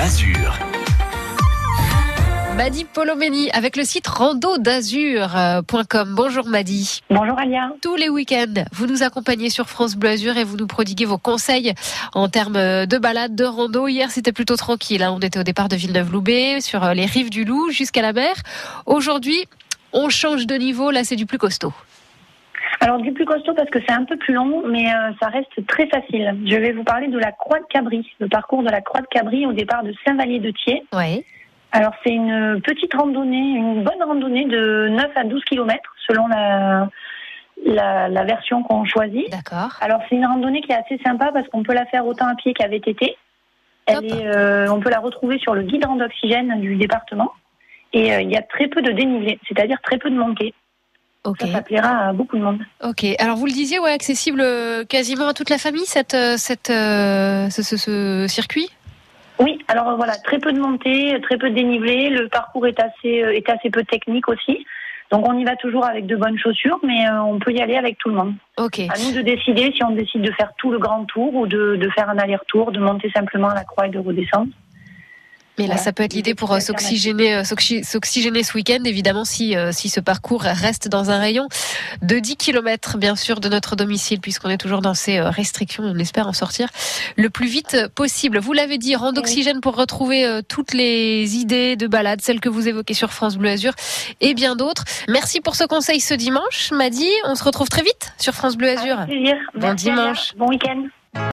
Azur. Madi Polomeni avec le site rando-d'azur.com. Bonjour Madi. Bonjour Alia. Tous les week-ends, vous nous accompagnez sur France Bleu Azur et vous nous prodiguez vos conseils en termes de balade, de rando. Hier, c'était plutôt tranquille. Hein. On était au départ de Villeneuve-Loubet, sur les rives du Loup jusqu'à la mer. Aujourd'hui, on change de niveau. Là, c'est du plus costaud. Alors du plus costaud parce que c'est un peu plus long, mais euh, ça reste très facile. Je vais vous parler de la Croix de Cabri, le parcours de la Croix de Cabri au départ de Saint-Vallier-de-Thiers. Ouais. Alors c'est une petite randonnée, une bonne randonnée de 9 à 12 km selon la, la, la version qu'on choisit. D'accord. Alors c'est une randonnée qui est assez sympa parce qu'on peut la faire autant à pied qu'à VTT. Elle est, euh, on peut la retrouver sur le guide d'oxygène du département. Et euh, il y a très peu de dénivelé, c'est-à-dire très peu de montée. Ça, ça plaira à beaucoup de monde. Ok. Alors vous le disiez, ouais, accessible euh, quasiment à toute la famille cette, euh, cette, euh, ce, ce, ce circuit? Oui, alors voilà, très peu de montée, très peu de dénivelé. Le parcours est assez, est assez peu technique aussi. Donc on y va toujours avec de bonnes chaussures, mais on peut y aller avec tout le monde. Ok. À nous de décider si on décide de faire tout le grand tour ou de, de faire un aller-retour, de monter simplement à la croix et de redescendre. Mais là, Voilà. ça peut être l'idée pour euh, s'oxygéner, euh, s'oxy- s'oxygéner ce week-end, évidemment, si, euh, si ce parcours reste dans un rayon de 10 km, bien sûr, de notre domicile, puisqu'on est toujours dans ces restrictions. On espère en sortir le plus vite possible. Vous l'avez dit, rang d'oxygène pour retrouver toutes les idées de balade, celles que vous évoquez sur France Bleu Azur et bien d'autres. Merci pour ce conseil ce dimanche, Madi. On se retrouve très vite sur France Bleu Azur. Bon Merci, dimanche. Bon week-end.